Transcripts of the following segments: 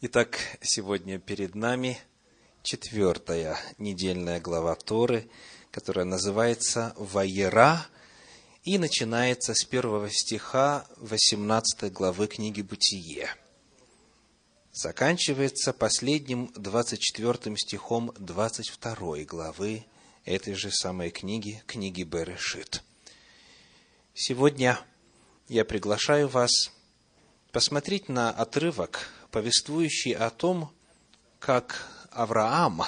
Итак, сегодня перед нами четвертая недельная глава Торы, которая называется «Ваера» и начинается с первого стиха 18 главы книги «Бытие». Заканчивается последним 24 стихом 22 главы этой же самой книги, книги Берешит. Сегодня я приглашаю вас посмотреть на отрывок, повествующий о том, как Авраам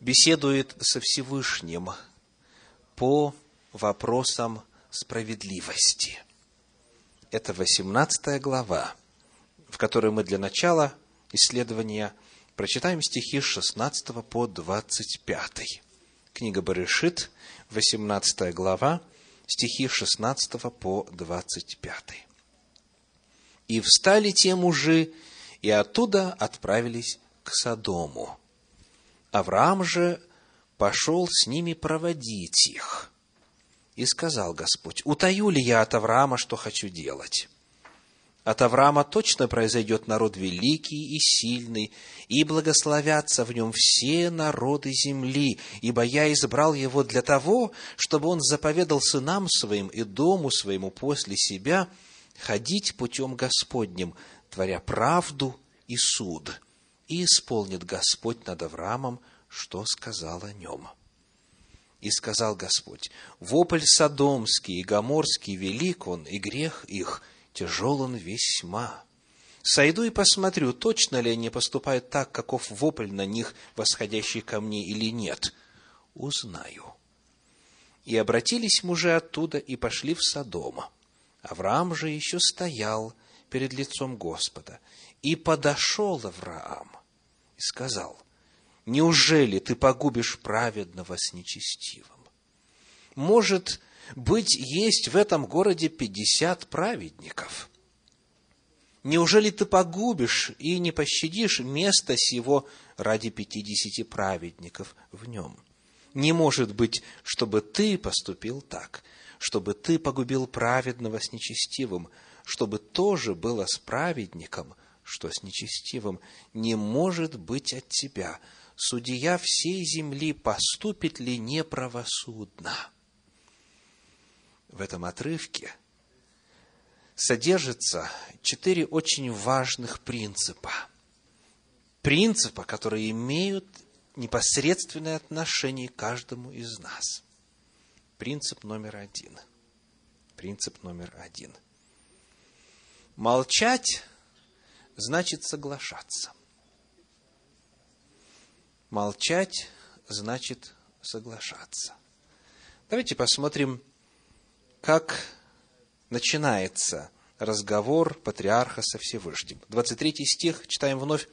беседует со Всевышним по вопросам справедливости. Это 18 глава, в которой мы для начала исследования прочитаем стихи с 16 по 25. Книга Барышит, 18 глава, стихи с 16 по 25. И встали те мужи, и оттуда отправились к Содому. Авраам же пошел с ними проводить их. И сказал Господь, утаю ли я от Авраама, что хочу делать? От Авраама точно произойдет народ великий и сильный, и благословятся в нем все народы земли, ибо я избрал его для того, чтобы он заповедал сынам своим и дому своему после себя – ходить путем Господним, творя правду и суд, и исполнит Господь над Авраамом, что сказал о нем. И сказал Господь, вопль Содомский и Гоморский велик он, и грех их тяжел он весьма. Сойду и посмотрю, точно ли они поступают так, каков вопль на них, восходящий ко мне, или нет. Узнаю. И обратились мужи оттуда и пошли в Содома. Авраам же еще стоял перед лицом Господа. И подошел Авраам и сказал, «Неужели ты погубишь праведного с нечестивым? Может быть, есть в этом городе пятьдесят праведников? Неужели ты погубишь и не пощадишь место сего ради пятидесяти праведников в нем? Не может быть, чтобы ты поступил так чтобы ты погубил праведного с нечестивым, чтобы тоже было с праведником, что с нечестивым, не может быть от тебя. Судья всей земли поступит ли неправосудно? В этом отрывке содержится четыре очень важных принципа. Принципа, которые имеют непосредственное отношение к каждому из нас. Принцип номер один. Принцип номер один. Молчать значит соглашаться. Молчать значит соглашаться. Давайте посмотрим, как начинается разговор патриарха со Всевышним. 23 стих, читаем вновь.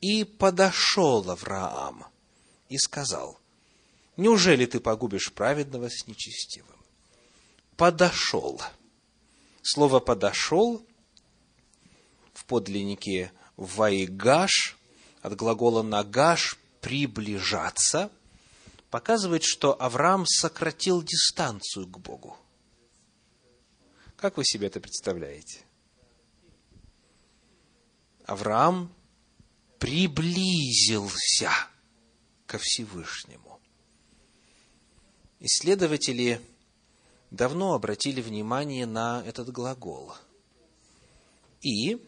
«И подошел Авраам и сказал, Неужели ты погубишь праведного с нечестивым? Подошел. Слово подошел в подлиннике вайгаш от глагола нагаш приближаться показывает, что Авраам сократил дистанцию к Богу. Как вы себе это представляете? Авраам приблизился ко Всевышнему. Исследователи давно обратили внимание на этот глагол. И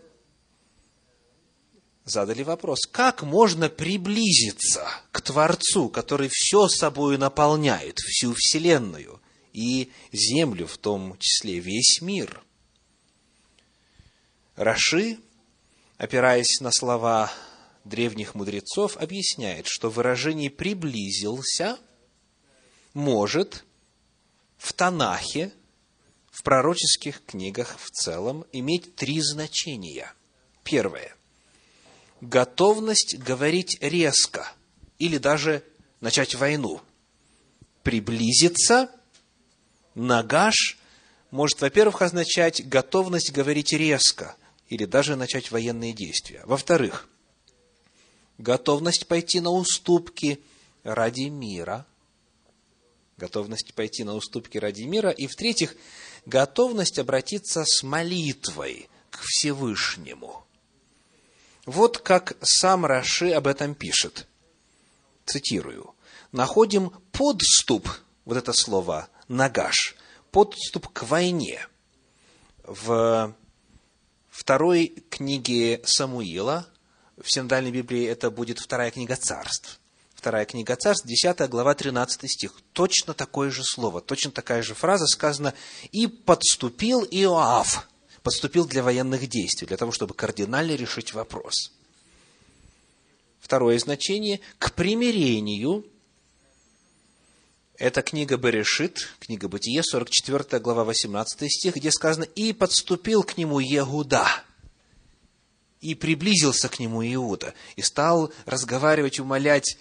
задали вопрос, как можно приблизиться к Творцу, который все собой наполняет, всю Вселенную и Землю, в том числе весь мир. Раши, опираясь на слова древних мудрецов, объясняет, что выражение «приблизился» – может в Танахе, в пророческих книгах в целом иметь три значения. Первое. Готовность говорить резко или даже начать войну. Приблизиться, нагаш может, во-первых, означать готовность говорить резко или даже начать военные действия. Во-вторых, готовность пойти на уступки ради мира – готовность пойти на уступки ради мира, и, в-третьих, готовность обратиться с молитвой к Всевышнему. Вот как сам Раши об этом пишет. Цитирую. «Находим подступ, вот это слово, нагаш, подступ к войне в второй книге Самуила, в синодальной Библии это будет вторая книга царств. Вторая книга царств, 10 глава, 13 стих. Точно такое же слово, точно такая же фраза сказана «И подступил Иоав» подступил для военных действий, для того, чтобы кардинально решить вопрос. Второе значение – к примирению. Это книга Берешит, книга Бытие, 44 глава, 18 стих, где сказано «И подступил к нему Егуда» и приблизился к нему Иуда, и стал разговаривать, умолять,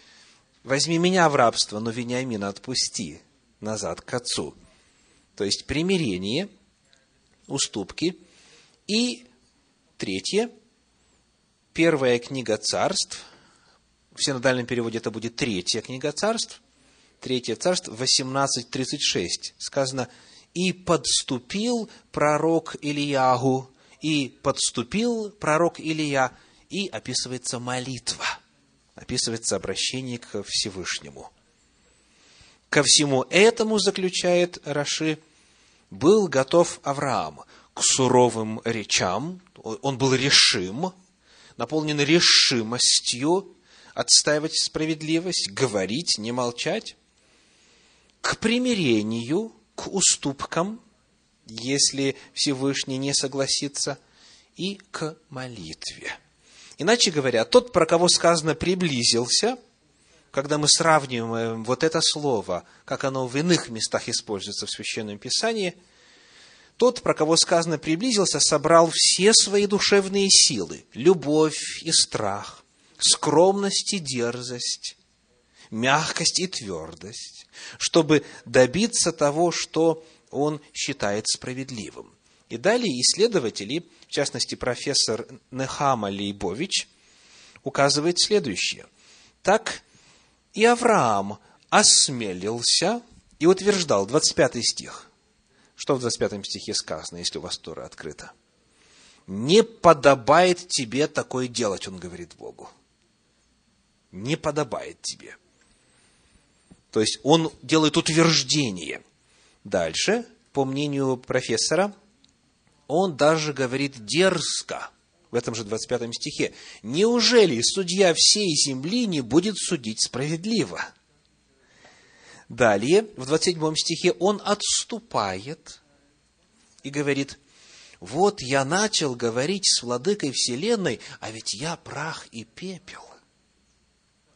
возьми меня в рабство, но Вениамина отпусти назад к отцу. То есть примирение, уступки – и третье, первая книга царств, в синодальном переводе это будет третья книга царств, третье царство, 18.36, сказано, «И подступил пророк Ильягу, и подступил пророк Илья», и описывается молитва, описывается обращение к Всевышнему. Ко всему этому, заключает Раши, был готов Авраам – к суровым речам, он был решим, наполнен решимостью отстаивать справедливость, говорить, не молчать, к примирению, к уступкам, если Всевышний не согласится, и к молитве. Иначе говоря, тот, про кого сказано «приблизился», когда мы сравниваем вот это слово, как оно в иных местах используется в Священном Писании – тот, про кого сказано приблизился, собрал все свои душевные силы, любовь и страх, скромность и дерзость, мягкость и твердость, чтобы добиться того, что он считает справедливым. И далее исследователи, в частности профессор Нехама Лейбович, указывает следующее. Так и Авраам осмелился и утверждал, 25 стих, что в 25 стихе сказано, если у вас Тора открыта? Не подобает тебе такое делать, он говорит Богу. Не подобает тебе. То есть он делает утверждение. Дальше, по мнению профессора, он даже говорит дерзко, в этом же 25 стихе, «Неужели судья всей земли не будет судить справедливо?» Далее, в 27 стихе, он отступает и говорит, вот я начал говорить с владыкой вселенной, а ведь я прах и пепел.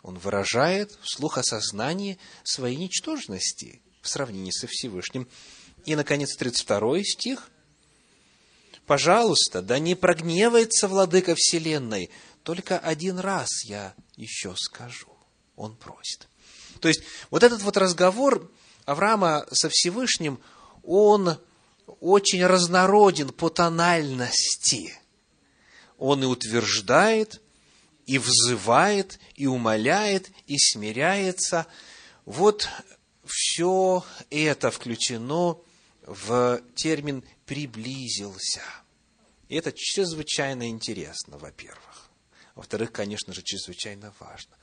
Он выражает вслух осознание своей ничтожности в сравнении со Всевышним. И, наконец, 32 стих. «Пожалуйста, да не прогневается владыка вселенной, только один раз я еще скажу». Он просит. То есть, вот этот вот разговор Авраама со Всевышним, он очень разнороден по тональности. Он и утверждает, и взывает, и умоляет, и смиряется. Вот все это включено в термин «приблизился». И это чрезвычайно интересно, во-первых. Во-вторых, конечно же, чрезвычайно важно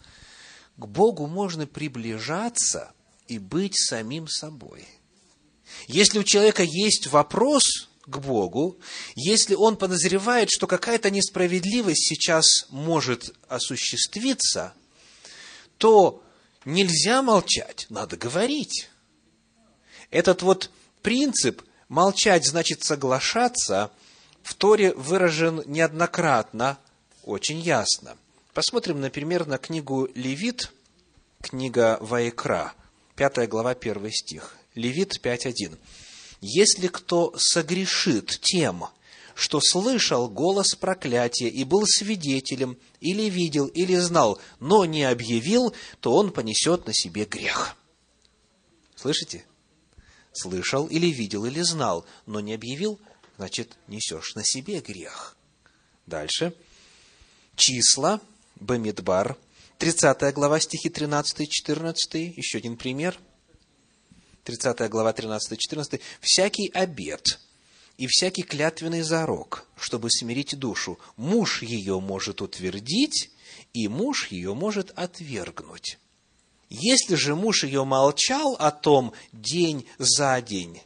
к Богу можно приближаться и быть самим собой. Если у человека есть вопрос к Богу, если он подозревает, что какая-то несправедливость сейчас может осуществиться, то нельзя молчать, надо говорить. Этот вот принцип молчать значит соглашаться в Торе выражен неоднократно, очень ясно. Посмотрим, например, на книгу Левит, книга Ваекра, 5 глава, 1 стих. Левит 5.1. «Если кто согрешит тем, что слышал голос проклятия и был свидетелем, или видел, или знал, но не объявил, то он понесет на себе грех». Слышите? Слышал или видел, или знал, но не объявил, значит, несешь на себе грех. Дальше. Числа, Бамидбар, 30 глава, стихи 13 и 14, еще один пример. 30 глава, 13 и 14. «Всякий обед, и всякий клятвенный зарок, чтобы смирить душу, муж ее может утвердить, и муж ее может отвергнуть. Если же муж ее молчал о том день за день,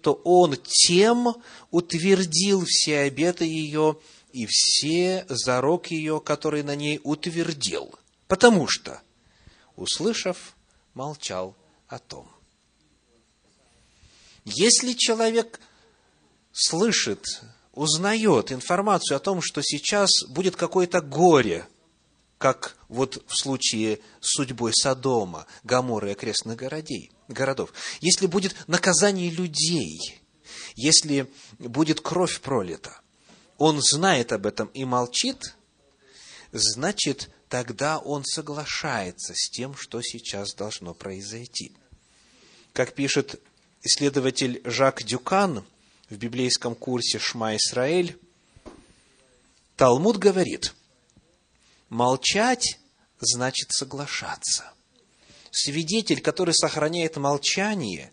то он тем утвердил все обеты ее и все зарок ее, который на ней утвердил, потому что, услышав, молчал о том. Если человек слышит, узнает информацию о том, что сейчас будет какое-то горе, как вот в случае с судьбой Содома, Гаморы и окрестных городей, городов, если будет наказание людей, если будет кровь пролита, он знает об этом и молчит, значит, тогда он соглашается с тем, что сейчас должно произойти. Как пишет исследователь Жак Дюкан в библейском курсе «Шма Исраэль», Талмуд говорит, молчать значит соглашаться. Свидетель, который сохраняет молчание,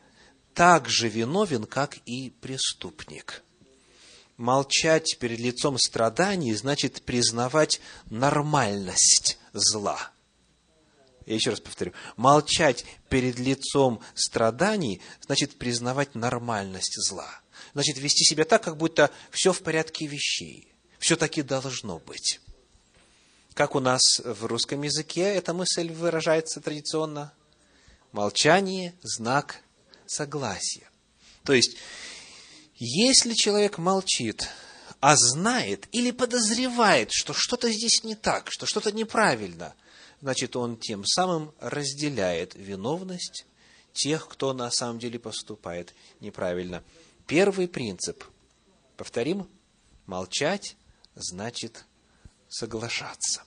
так же виновен, как и преступник – молчать перед лицом страданий значит признавать нормальность зла. Я еще раз повторю. Молчать перед лицом страданий значит признавать нормальность зла. Значит, вести себя так, как будто все в порядке вещей. Все таки должно быть. Как у нас в русском языке эта мысль выражается традиционно? Молчание – знак согласия. То есть, если человек молчит, а знает или подозревает, что что-то здесь не так, что что-то неправильно, значит, он тем самым разделяет виновность тех, кто на самом деле поступает неправильно. Первый принцип, повторим, молчать значит соглашаться.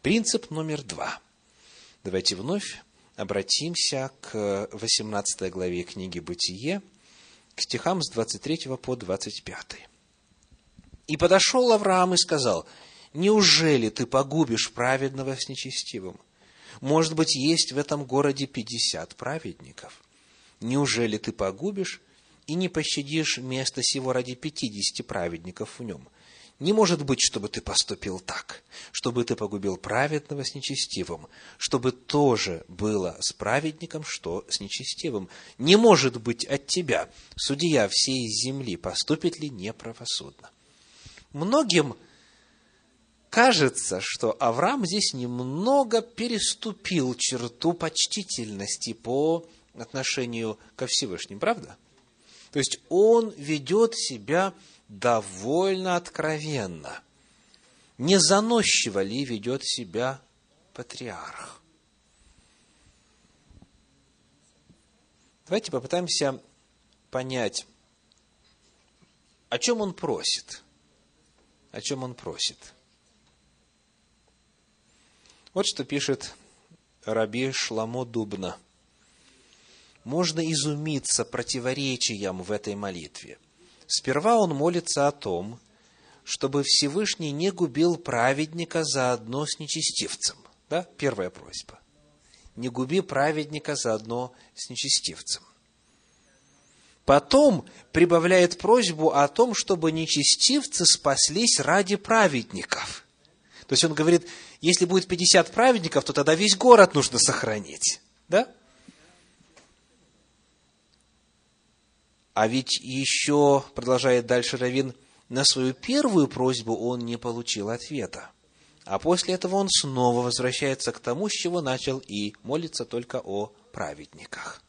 Принцип номер два. Давайте вновь обратимся к 18 главе книги «Бытие», к стихам с 23 по 25. «И подошел Авраам и сказал, «Неужели ты погубишь праведного с нечестивым? Может быть, есть в этом городе пятьдесят праведников? Неужели ты погубишь и не пощадишь место сего ради пятидесяти праведников в нем?» Не может быть, чтобы ты поступил так, чтобы ты погубил праведного с нечестивым, чтобы тоже было с праведником, что с нечестивым. Не может быть от тебя, судья всей земли, поступит ли неправосудно. Многим кажется, что Авраам здесь немного переступил черту почтительности по отношению ко Всевышнему, правда? То есть он ведет себя довольно откровенно. Не заносчиво ли ведет себя патриарх? Давайте попытаемся понять, о чем он просит. О чем он просит. Вот что пишет Раби Шламо Дубна. Можно изумиться противоречиям в этой молитве – Сперва он молится о том, чтобы Всевышний не губил праведника заодно с нечестивцем. Да? Первая просьба. Не губи праведника заодно с нечестивцем. Потом прибавляет просьбу о том, чтобы нечестивцы спаслись ради праведников. То есть он говорит, если будет 50 праведников, то тогда весь город нужно сохранить. Да? А ведь еще, продолжает дальше Равин, на свою первую просьбу он не получил ответа. А после этого он снова возвращается к тому, с чего начал, и молится только о праведниках.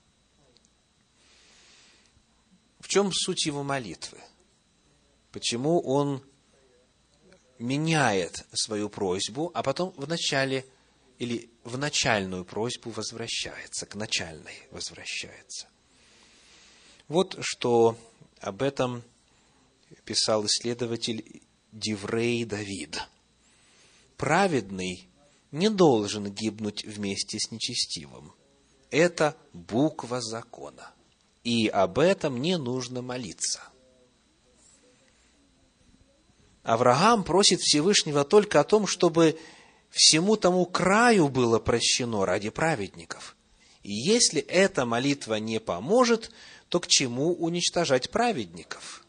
В чем суть его молитвы? Почему он меняет свою просьбу, а потом в начале или в начальную просьбу возвращается, к начальной возвращается? Вот что об этом писал исследователь Диврей Давид. Праведный не должен гибнуть вместе с нечестивым. Это буква закона. И об этом не нужно молиться. Авраам просит Всевышнего только о том, чтобы всему тому краю было прощено ради праведников. И если эта молитва не поможет, то к чему уничтожать праведников?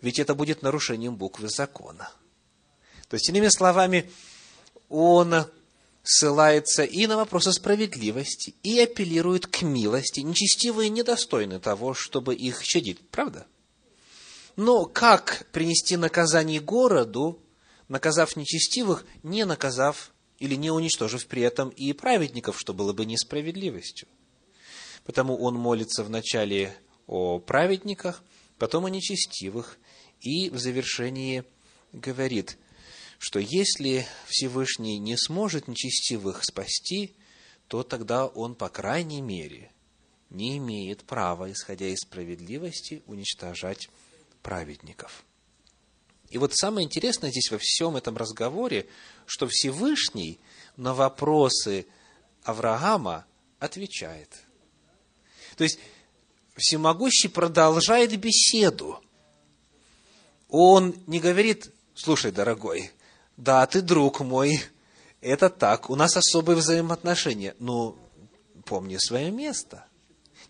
ведь это будет нарушением буквы закона. То есть, иными словами, он ссылается и на вопросы справедливости, и апеллирует к милости. Нечестивые недостойны того, чтобы их щадить. Правда? Но как принести наказание городу, наказав нечестивых, не наказав или не уничтожив при этом и праведников, что было бы несправедливостью? Потому он молится вначале о праведниках, потом о нечестивых, и в завершении говорит – что если Всевышний не сможет нечестивых спасти, то тогда он, по крайней мере, не имеет права, исходя из справедливости, уничтожать праведников. И вот самое интересное здесь во всем этом разговоре, что Всевышний на вопросы Авраама отвечает. То есть, Всемогущий продолжает беседу. Он не говорит, слушай, дорогой, да, ты друг мой, это так, у нас особые взаимоотношения. Ну, помни свое место.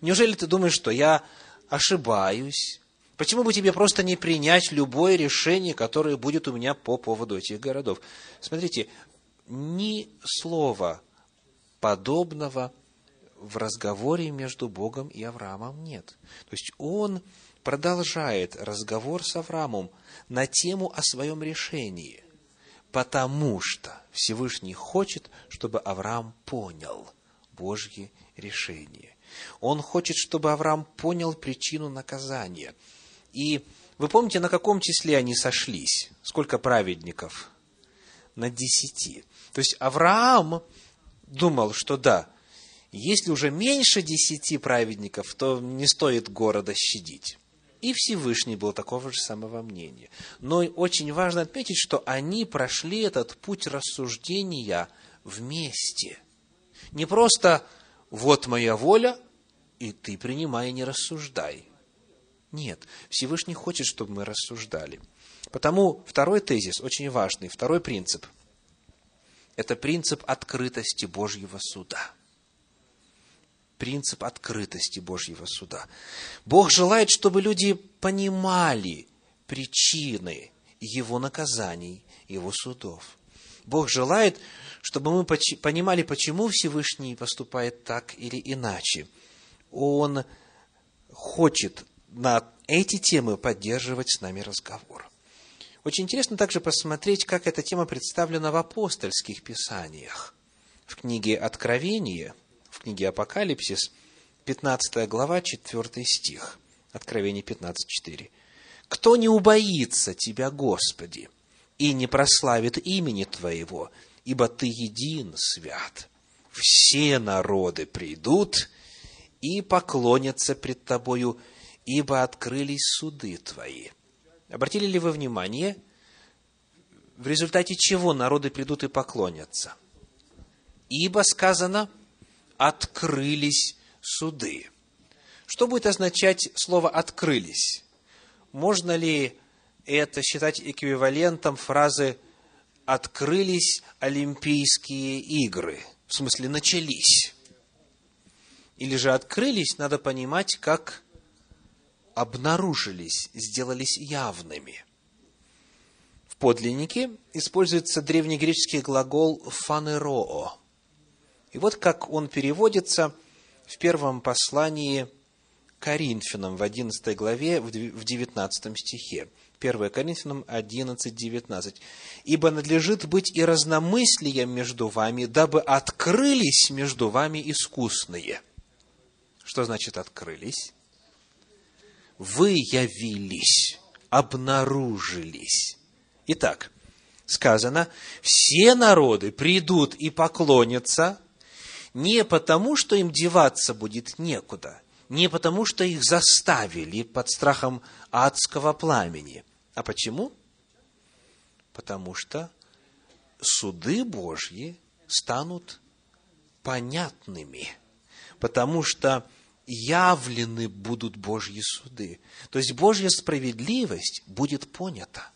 Неужели ты думаешь, что я ошибаюсь? Почему бы тебе просто не принять любое решение, которое будет у меня по поводу этих городов? Смотрите, ни слова подобного в разговоре между Богом и Авраамом нет. То есть он продолжает разговор с Авраамом на тему о своем решении потому что Всевышний хочет, чтобы Авраам понял Божье решение. Он хочет, чтобы Авраам понял причину наказания. И вы помните, на каком числе они сошлись? Сколько праведников? На десяти. То есть Авраам думал, что да, если уже меньше десяти праведников, то не стоит города щадить. И Всевышний был такого же самого мнения. Но очень важно отметить, что они прошли этот путь рассуждения вместе. Не просто «вот моя воля, и ты принимай, не рассуждай». Нет, Всевышний хочет, чтобы мы рассуждали. Потому второй тезис очень важный, второй принцип – это принцип открытости Божьего суда – принцип открытости Божьего суда. Бог желает, чтобы люди понимали причины Его наказаний, Его судов. Бог желает, чтобы мы понимали, почему Всевышний поступает так или иначе. Он хочет на эти темы поддерживать с нами разговор. Очень интересно также посмотреть, как эта тема представлена в апостольских писаниях. В книге Откровения – в книге Апокалипсис, 15 глава, 4 стих, Откровение 15.4. «Кто не убоится Тебя, Господи, и не прославит имени Твоего, ибо Ты един свят. Все народы придут и поклонятся пред Тобою, ибо открылись суды Твои». Обратили ли вы внимание, в результате чего народы придут и поклонятся? Ибо сказано – открылись суды. Что будет означать слово «открылись»? Можно ли это считать эквивалентом фразы «открылись Олимпийские игры», в смысле «начались»? Или же «открылись» надо понимать как обнаружились, сделались явными. В подлиннике используется древнегреческий глагол «фанероо», и вот как он переводится в первом послании Коринфянам в 11 главе, в 19 стихе. 1 Коринфянам 11, 19. «Ибо надлежит быть и разномыслием между вами, дабы открылись между вами искусные». Что значит «открылись»? Вы явились, обнаружились. Итак, сказано, все народы придут и поклонятся не потому, что им деваться будет некуда, не потому, что их заставили под страхом адского пламени. А почему? Потому что суды Божьи станут понятными, потому что явлены будут Божьи суды. То есть Божья справедливость будет понята.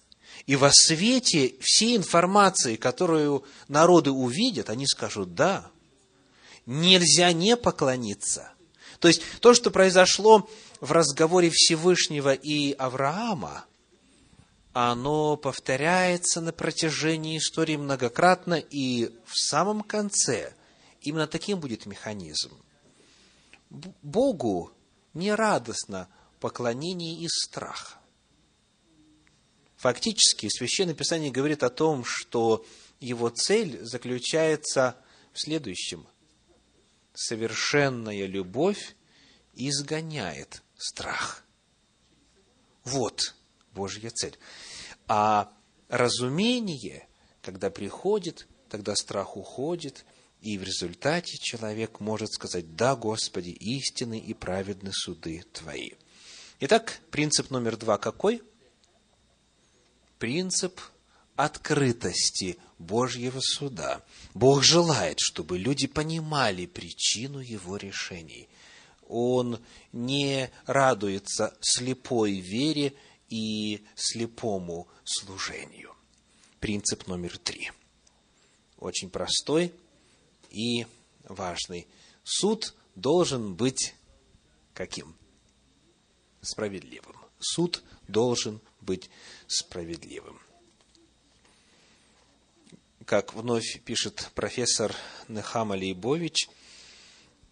И во свете всей информации, которую народы увидят, они скажут, да, нельзя не поклониться. То есть, то, что произошло в разговоре Всевышнего и Авраама, оно повторяется на протяжении истории многократно, и в самом конце именно таким будет механизм. Богу не радостно поклонение из страха. Фактически, Священное Писание говорит о том, что его цель заключается в следующем. Совершенная любовь изгоняет страх. Вот Божья цель. А разумение, когда приходит, тогда страх уходит, и в результате человек может сказать, да, Господи, истины и праведны суды Твои. Итак, принцип номер два какой? Принцип открытости Божьего суда. Бог желает, чтобы люди понимали причину Его решений. Он не радуется слепой вере и слепому служению. Принцип номер три. Очень простой и важный. Суд должен быть каким? Справедливым. Суд должен быть справедливым. Как вновь пишет профессор Нехам Алейбович,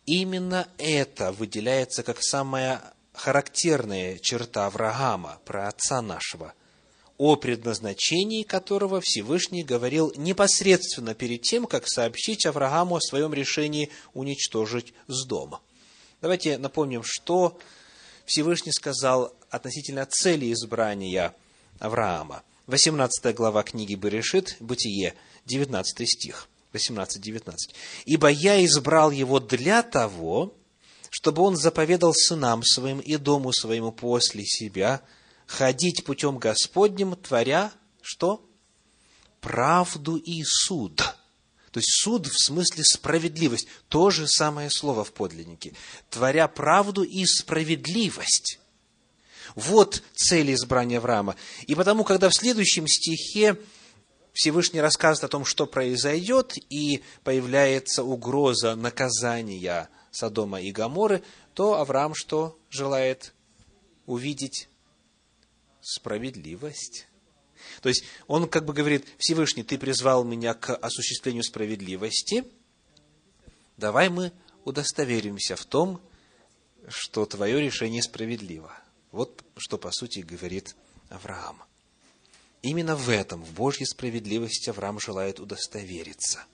именно это выделяется как самая характерная черта Авраама, про отца нашего, о предназначении которого Всевышний говорил непосредственно перед тем, как сообщить Аврааму о своем решении уничтожить с дома. Давайте напомним, что Всевышний сказал относительно цели избрания Авраама. 18 глава книги Берешит, Бытие, 19 стих, 18-19. «Ибо я избрал его для того, чтобы он заповедал сынам своим и дому своему после себя ходить путем Господним, творя что? Правду и суд. То есть суд в смысле справедливость. То же самое слово в подлиннике. Творя правду и справедливость. Вот цель избрания Авраама. И потому, когда в следующем стихе Всевышний рассказывает о том, что произойдет, и появляется угроза наказания Содома и Гаморы, то Авраам что желает увидеть? Справедливость. То есть он как бы говорит, Всевышний, ты призвал меня к осуществлению справедливости, давай мы удостоверимся в том, что твое решение справедливо. Вот что, по сути, говорит Авраам. Именно в этом, в Божьей справедливости, Авраам желает удостовериться.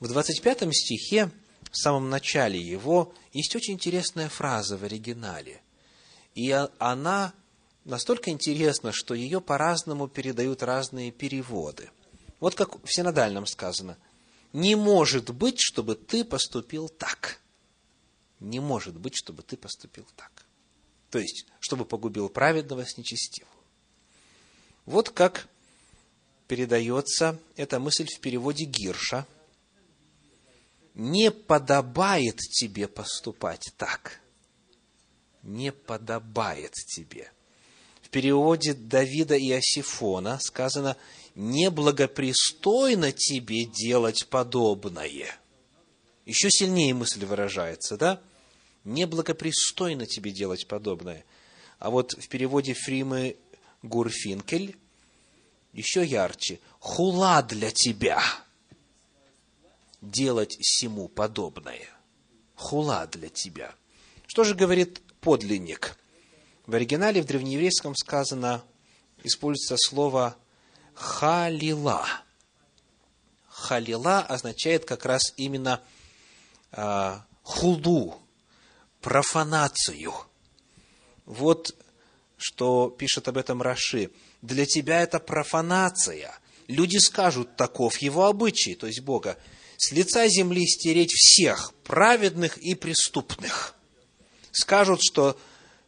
В 25 стихе в самом начале его есть очень интересная фраза в оригинале. И она настолько интересна, что ее по-разному передают разные переводы. Вот как в синодальном сказано. «Не может быть, чтобы ты поступил так». Не может быть, чтобы ты поступил так. То есть, чтобы погубил праведного с нечестивым. Вот как передается эта мысль в переводе Гирша – не подобает тебе поступать так. Не подобает тебе. В переводе Давида и Осифона сказано, неблагопристойно тебе делать подобное. Еще сильнее мысль выражается, да? Неблагопристойно тебе делать подобное. А вот в переводе Фримы Гурфинкель еще ярче. Хула для тебя – делать сему подобное. Хула для тебя. Что же говорит подлинник? В оригинале в древнееврейском сказано, используется слово халила. Халила означает как раз именно э, хулду, профанацию. Вот что пишет об этом Раши. Для тебя это профанация. Люди скажут, таков его обычай, то есть Бога с лица земли стереть всех праведных и преступных. Скажут, что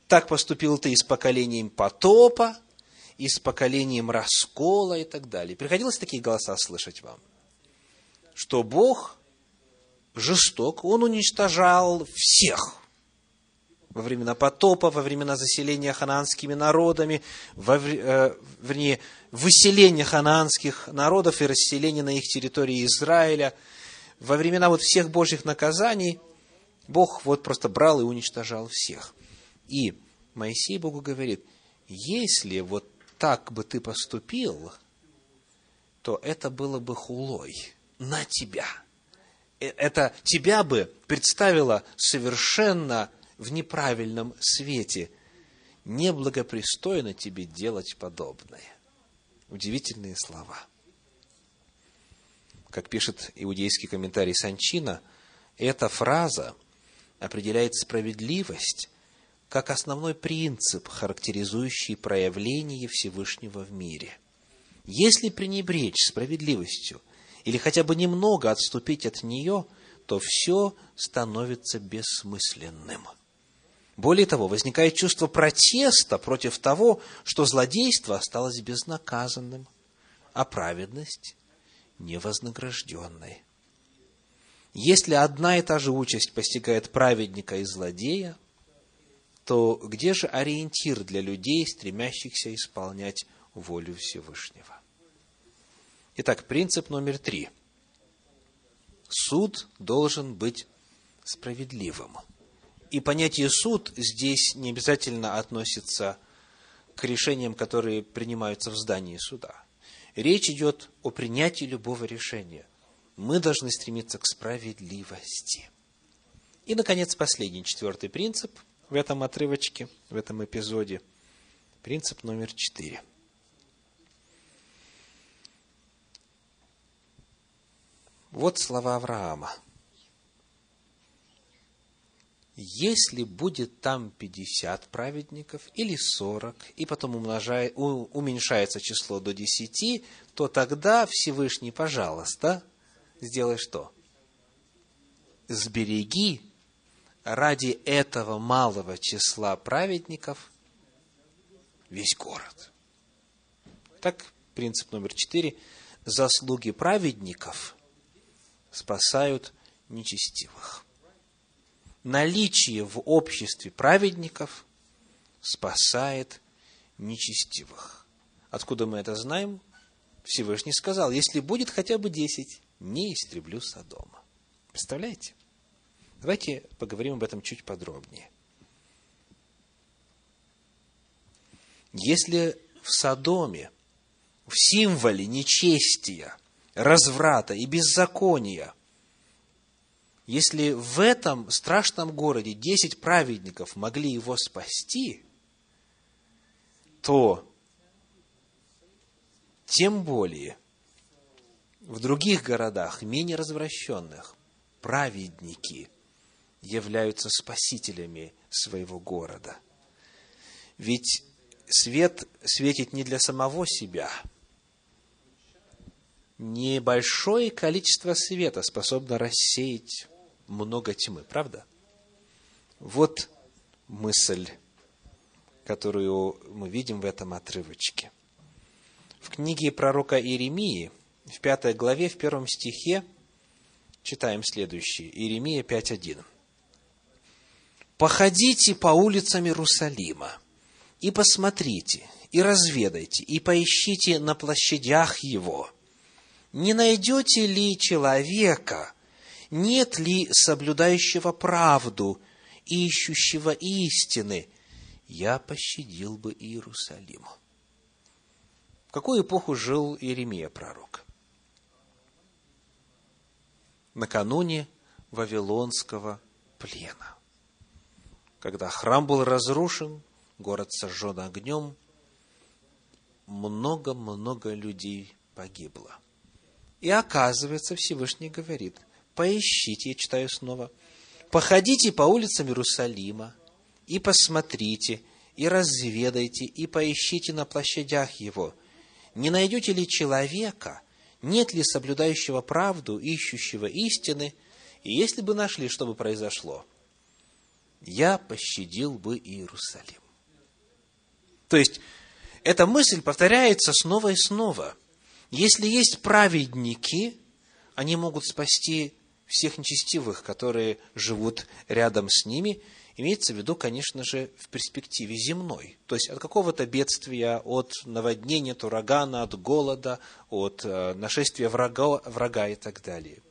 так поступил ты и с поколением потопа, и с поколением раскола и так далее. Приходилось такие голоса слышать вам? Что Бог жесток, Он уничтожал всех во времена потопа, во времена заселения ханаанскими народами, во, э, вернее, выселения ханаанских народов и расселения на их территории Израиля – во времена вот всех Божьих наказаний Бог вот просто брал и уничтожал всех. И Моисей Богу говорит, если вот так бы ты поступил, то это было бы хулой на тебя. Э, это тебя бы представило совершенно в неправильном свете. Неблагопристойно тебе делать подобное. Удивительные слова. Как пишет иудейский комментарий Санчина, эта фраза определяет справедливость как основной принцип, характеризующий проявление Всевышнего в мире. Если пренебречь справедливостью или хотя бы немного отступить от нее, то все становится бессмысленным. Более того, возникает чувство протеста против того, что злодейство осталось безнаказанным, а праведность невознагражденной. Если одна и та же участь постигает праведника и злодея – то где же ориентир для людей, стремящихся исполнять волю Всевышнего? Итак, принцип номер три. Суд должен быть справедливым. И понятие суд здесь не обязательно относится к решениям, которые принимаются в здании суда. Речь идет о принятии любого решения. Мы должны стремиться к справедливости. И, наконец, последний, четвертый принцип – в этом отрывочке, в этом эпизоде. Принцип номер четыре. Вот слова Авраама. Если будет там 50 праведников или 40, и потом умножает, уменьшается число до 10, то тогда Всевышний, пожалуйста, сделай что? Сбереги ради этого малого числа праведников весь город. Так, принцип номер четыре. Заслуги праведников спасают нечестивых. Наличие в обществе праведников спасает нечестивых. Откуда мы это знаем? Всевышний сказал, если будет хотя бы десять, не истреблю Содома. Представляете? Давайте поговорим об этом чуть подробнее. Если в Содоме, в символе нечестия, разврата и беззакония, если в этом страшном городе десять праведников могли его спасти, то тем более в других городах, менее развращенных, праведники – являются спасителями своего города. Ведь свет светит не для самого себя. Небольшое количество света способно рассеять много тьмы, правда? Вот мысль, которую мы видим в этом отрывочке. В книге пророка Иеремии, в пятой главе, в первом стихе, читаем следующее. Иеремия 5.1 походите по улицам Иерусалима и посмотрите, и разведайте, и поищите на площадях его. Не найдете ли человека, нет ли соблюдающего правду, ищущего истины, я пощадил бы Иерусалим. В какую эпоху жил Иеремия пророк? Накануне Вавилонского плена когда храм был разрушен, город сожжен огнем, много-много людей погибло. И оказывается, Всевышний говорит, поищите, я читаю снова, походите по улицам Иерусалима и посмотрите, и разведайте, и поищите на площадях его. Не найдете ли человека, нет ли соблюдающего правду, ищущего истины, и если бы нашли, что бы произошло – я пощадил бы Иерусалим. То есть, эта мысль повторяется снова и снова. Если есть праведники, они могут спасти всех нечестивых, которые живут рядом с ними, имеется в виду, конечно же, в перспективе земной. То есть от какого-то бедствия, от наводнения, от урагана, от голода, от э, нашествия врага, врага и так далее.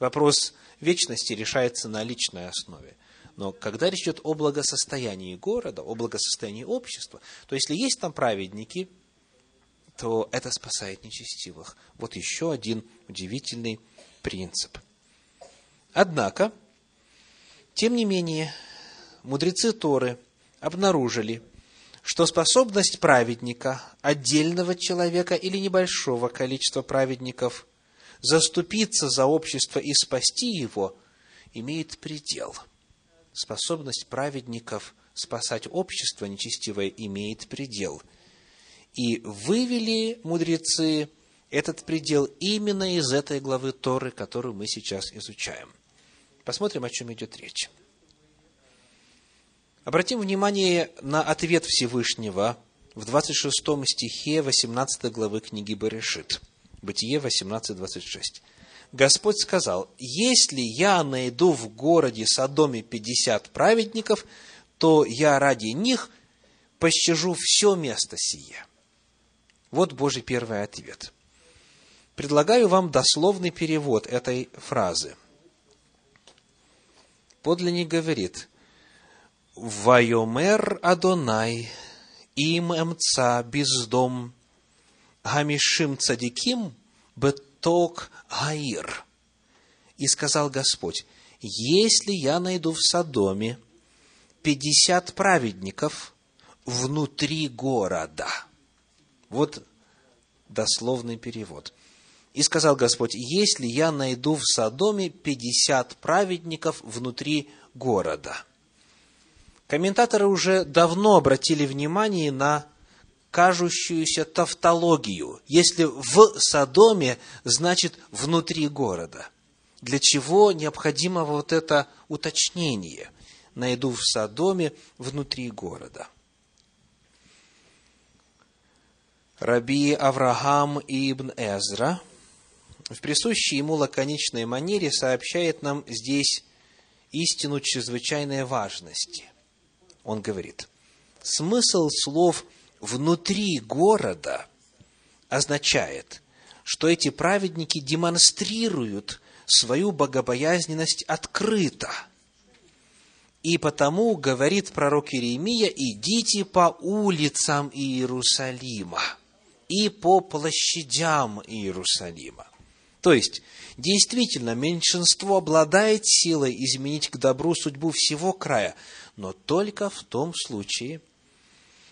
Вопрос вечности решается на личной основе. Но когда речь идет о благосостоянии города, о благосостоянии общества, то если есть там праведники, то это спасает нечестивых. Вот еще один удивительный принцип. Однако, тем не менее, мудрецы Торы обнаружили, что способность праведника, отдельного человека или небольшого количества праведников заступиться за общество и спасти его, имеет предел. Способность праведников спасать общество нечестивое имеет предел. И вывели мудрецы этот предел именно из этой главы Торы, которую мы сейчас изучаем. Посмотрим, о чем идет речь. Обратим внимание на ответ Всевышнего в 26 стихе 18 главы книги Берешит. Бытие 18.26. Господь сказал, «Если я найду в городе Содоме пятьдесят праведников, то я ради них пощажу все место сие». Вот Божий первый ответ. Предлагаю вам дословный перевод этой фразы. Подлинник говорит – Вайомер Адонай им эмца бездом гамишим цадиким беток гаир. И сказал Господь, если я найду в Содоме пятьдесят праведников внутри города. Вот дословный перевод. И сказал Господь, если я найду в Содоме пятьдесят праведников внутри города – Комментаторы уже давно обратили внимание на кажущуюся тавтологию. Если в Содоме, значит внутри города. Для чего необходимо вот это уточнение? Найду в Содоме внутри города. Раби Авраам ибн Эзра в присущей ему лаконичной манере сообщает нам здесь истину чрезвычайной важности он говорит, смысл слов «внутри города» означает, что эти праведники демонстрируют свою богобоязненность открыто. И потому, говорит пророк Иеремия, идите по улицам Иерусалима и по площадям Иерусалима. То есть, действительно, меньшинство обладает силой изменить к добру судьбу всего края, но только в том случае,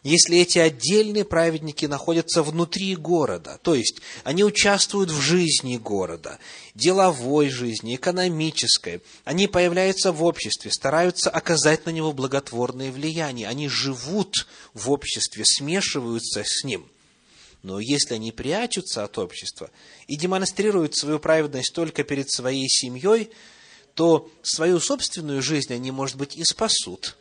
если эти отдельные праведники находятся внутри города, то есть они участвуют в жизни города, деловой жизни, экономической, они появляются в обществе, стараются оказать на него благотворное влияние, они живут в обществе, смешиваются с ним. Но если они прячутся от общества и демонстрируют свою праведность только перед своей семьей, то свою собственную жизнь они, может быть, и спасут.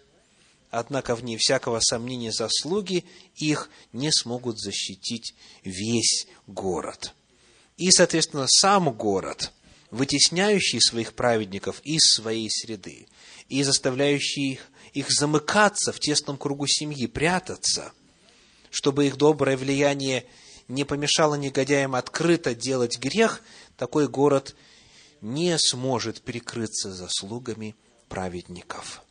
Однако, вне всякого сомнения, заслуги их не смогут защитить весь город. И, соответственно, сам город, вытесняющий своих праведников из своей среды и заставляющий их, замыкаться в тесном кругу семьи, прятаться, чтобы их доброе влияние не помешало негодяям открыто делать грех, такой город – не сможет прикрыться заслугами праведников.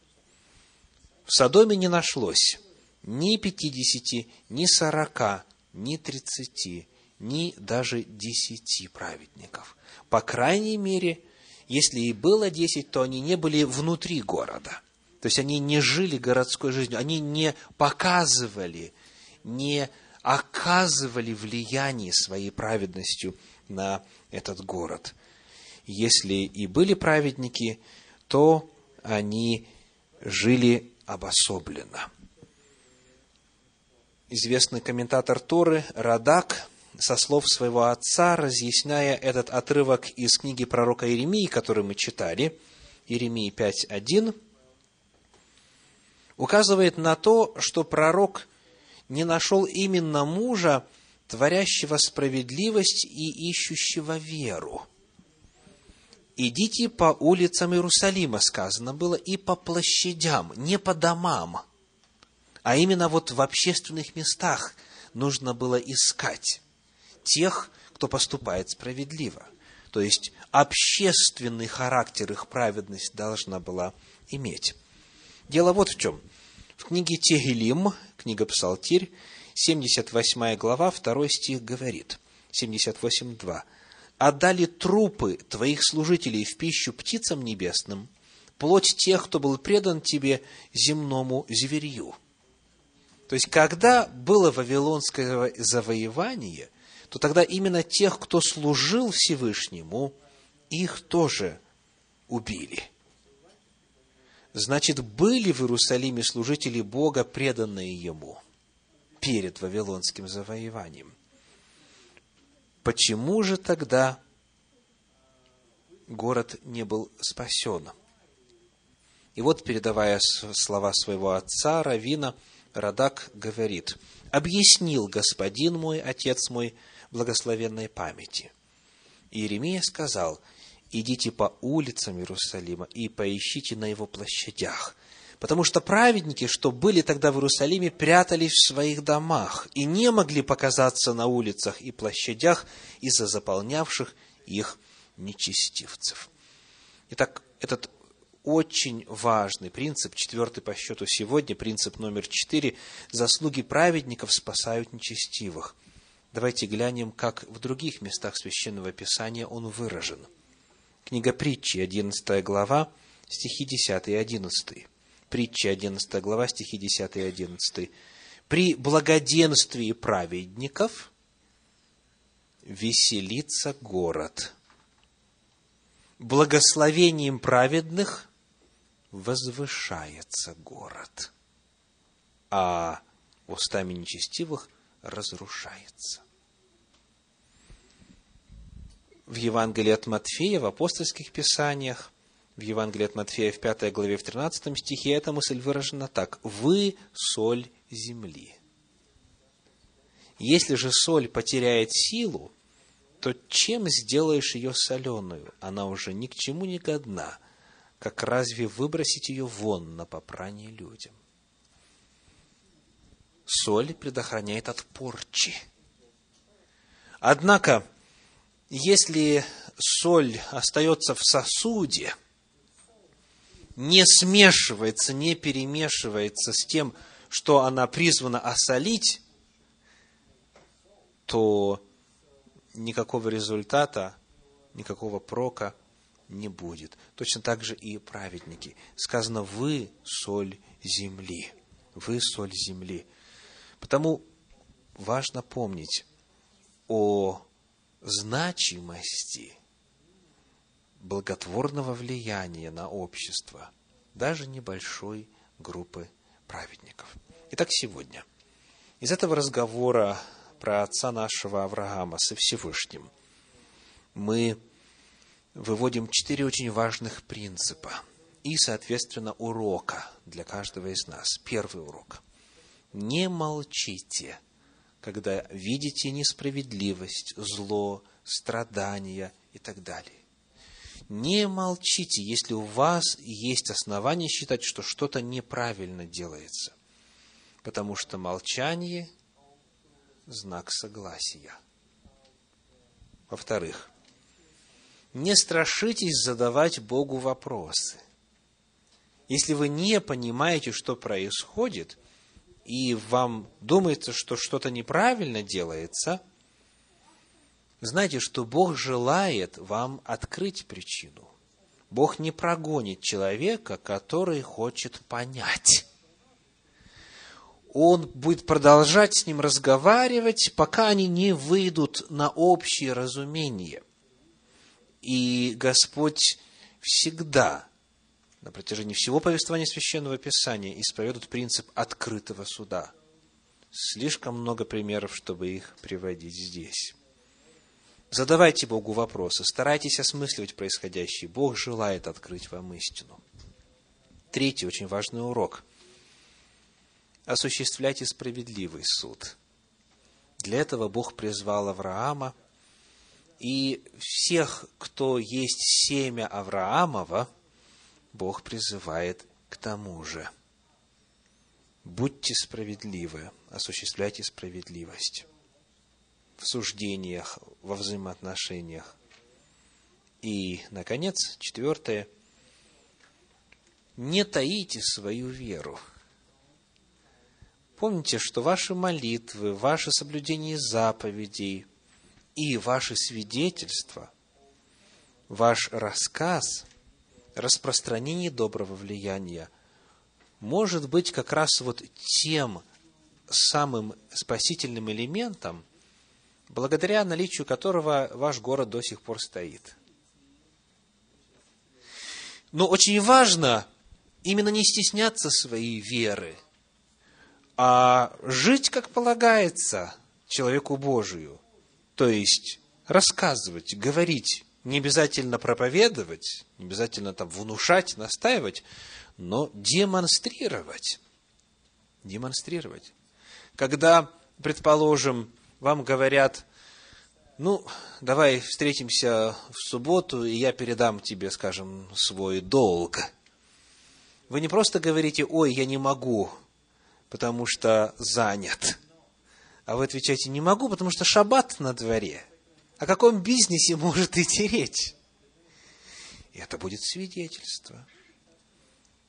В Содоме не нашлось ни пятидесяти, ни сорока, ни тридцати, ни даже десяти праведников. По крайней мере, если и было десять, то они не были внутри города. То есть они не жили городской жизнью, они не показывали, не оказывали влияние своей праведностью на этот город если и были праведники, то они жили обособленно. Известный комментатор Торы Радак со слов своего отца, разъясняя этот отрывок из книги пророка Иеремии, который мы читали, Иеремии 5.1, указывает на то, что пророк не нашел именно мужа, творящего справедливость и ищущего веру идите по улицам Иерусалима, сказано было, и по площадям, не по домам, а именно вот в общественных местах нужно было искать тех, кто поступает справедливо. То есть общественный характер их праведность должна была иметь. Дело вот в чем. В книге Тегелим, книга Псалтирь, 78 глава, 2 стих говорит, 78.2. «Отдали трупы твоих служителей в пищу птицам небесным, плоть тех, кто был предан тебе земному зверью». То есть, когда было вавилонское завоевание, то тогда именно тех, кто служил Всевышнему, их тоже убили. Значит, были в Иерусалиме служители Бога, преданные Ему перед Вавилонским завоеванием. Почему же тогда город не был спасен? И вот, передавая слова своего отца, Равина, Радак говорит, «Объяснил господин мой, отец мой, благословенной памяти». Иеремия сказал, идите по улицам Иерусалима и поищите на его площадях. Потому что праведники, что были тогда в Иерусалиме, прятались в своих домах и не могли показаться на улицах и площадях из-за заполнявших их нечестивцев. Итак, этот очень важный принцип, четвертый по счету сегодня, принцип номер четыре, заслуги праведников спасают нечестивых. Давайте глянем, как в других местах Священного Писания он выражен – Книга притчи, 11 глава, стихи 10 и 11. Притча, 11 глава, стихи 10 и 11. «При благоденствии праведников веселится город, благословением праведных возвышается город, а устами нечестивых разрушается в Евангелии от Матфея, в апостольских писаниях, в Евангелии от Матфея в 5 главе, в 13 стихе эта мысль выражена так. «Вы – соль земли». Если же соль потеряет силу, то чем сделаешь ее соленую? Она уже ни к чему не годна, как разве выбросить ее вон на попрание людям? Соль предохраняет от порчи. Однако, если соль остается в сосуде, не смешивается, не перемешивается с тем, что она призвана осолить, то никакого результата, никакого прока не будет. Точно так же и праведники. Сказано, вы соль земли. Вы соль земли. Потому важно помнить о значимости благотворного влияния на общество даже небольшой группы праведников. Итак, сегодня из этого разговора про отца нашего Авраама со Всевышним мы выводим четыре очень важных принципа и, соответственно, урока для каждого из нас. Первый урок. Не молчите – когда видите несправедливость, зло, страдания и так далее. Не молчите, если у вас есть основания считать, что что-то неправильно делается, потому что молчание – знак согласия. Во-вторых, не страшитесь задавать Богу вопросы. Если вы не понимаете, что происходит – и вам думается, что что-то неправильно делается, знайте, что Бог желает вам открыть причину. Бог не прогонит человека, который хочет понять. Он будет продолжать с ним разговаривать, пока они не выйдут на общее разумение. И Господь всегда на протяжении всего повествования Священного Писания исповедуют принцип открытого суда. Слишком много примеров, чтобы их приводить здесь. Задавайте Богу вопросы, старайтесь осмысливать происходящее. Бог желает открыть вам истину. Третий очень важный урок. Осуществляйте справедливый суд. Для этого Бог призвал Авраама, и всех, кто есть семя Авраамова – Бог призывает к тому же. Будьте справедливы, осуществляйте справедливость в суждениях, во взаимоотношениях. И, наконец, четвертое, не таите свою веру. помните, что ваши молитвы, ваше соблюдение заповедей и ваши свидетельства, ваш рассказ, распространение доброго влияния может быть как раз вот тем самым спасительным элементом, благодаря наличию которого ваш город до сих пор стоит. Но очень важно именно не стесняться своей веры, а жить, как полагается, человеку Божию. То есть рассказывать, говорить, не обязательно проповедовать, не обязательно там внушать, настаивать, но демонстрировать. Демонстрировать. Когда, предположим, вам говорят, ну, давай встретимся в субботу, и я передам тебе, скажем, свой долг. Вы не просто говорите, ой, я не могу, потому что занят. А вы отвечаете, не могу, потому что шаббат на дворе. О каком бизнесе может идти речь? И это будет свидетельство.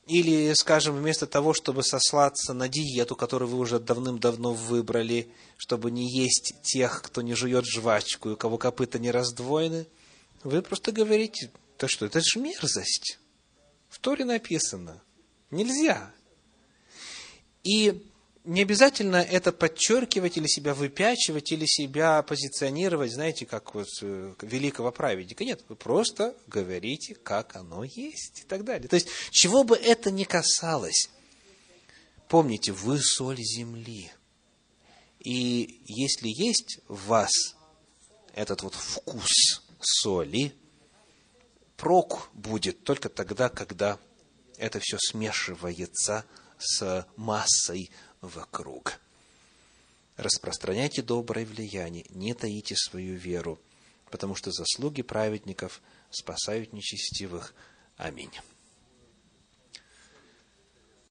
Или, скажем, вместо того, чтобы сослаться на диету, которую вы уже давным-давно выбрали, чтобы не есть тех, кто не жует жвачку и у кого копыта не раздвоены, вы просто говорите, то что, это же мерзость. В Торе написано. Нельзя. И не обязательно это подчеркивать или себя выпячивать, или себя позиционировать, знаете, как вот э, великого праведника. Нет, вы просто говорите, как оно есть и так далее. То есть, чего бы это ни касалось, помните, вы соль земли. И если есть в вас этот вот вкус соли, прок будет только тогда, когда это все смешивается с массой вокруг. Распространяйте доброе влияние, не таите свою веру, потому что заслуги праведников спасают нечестивых. Аминь.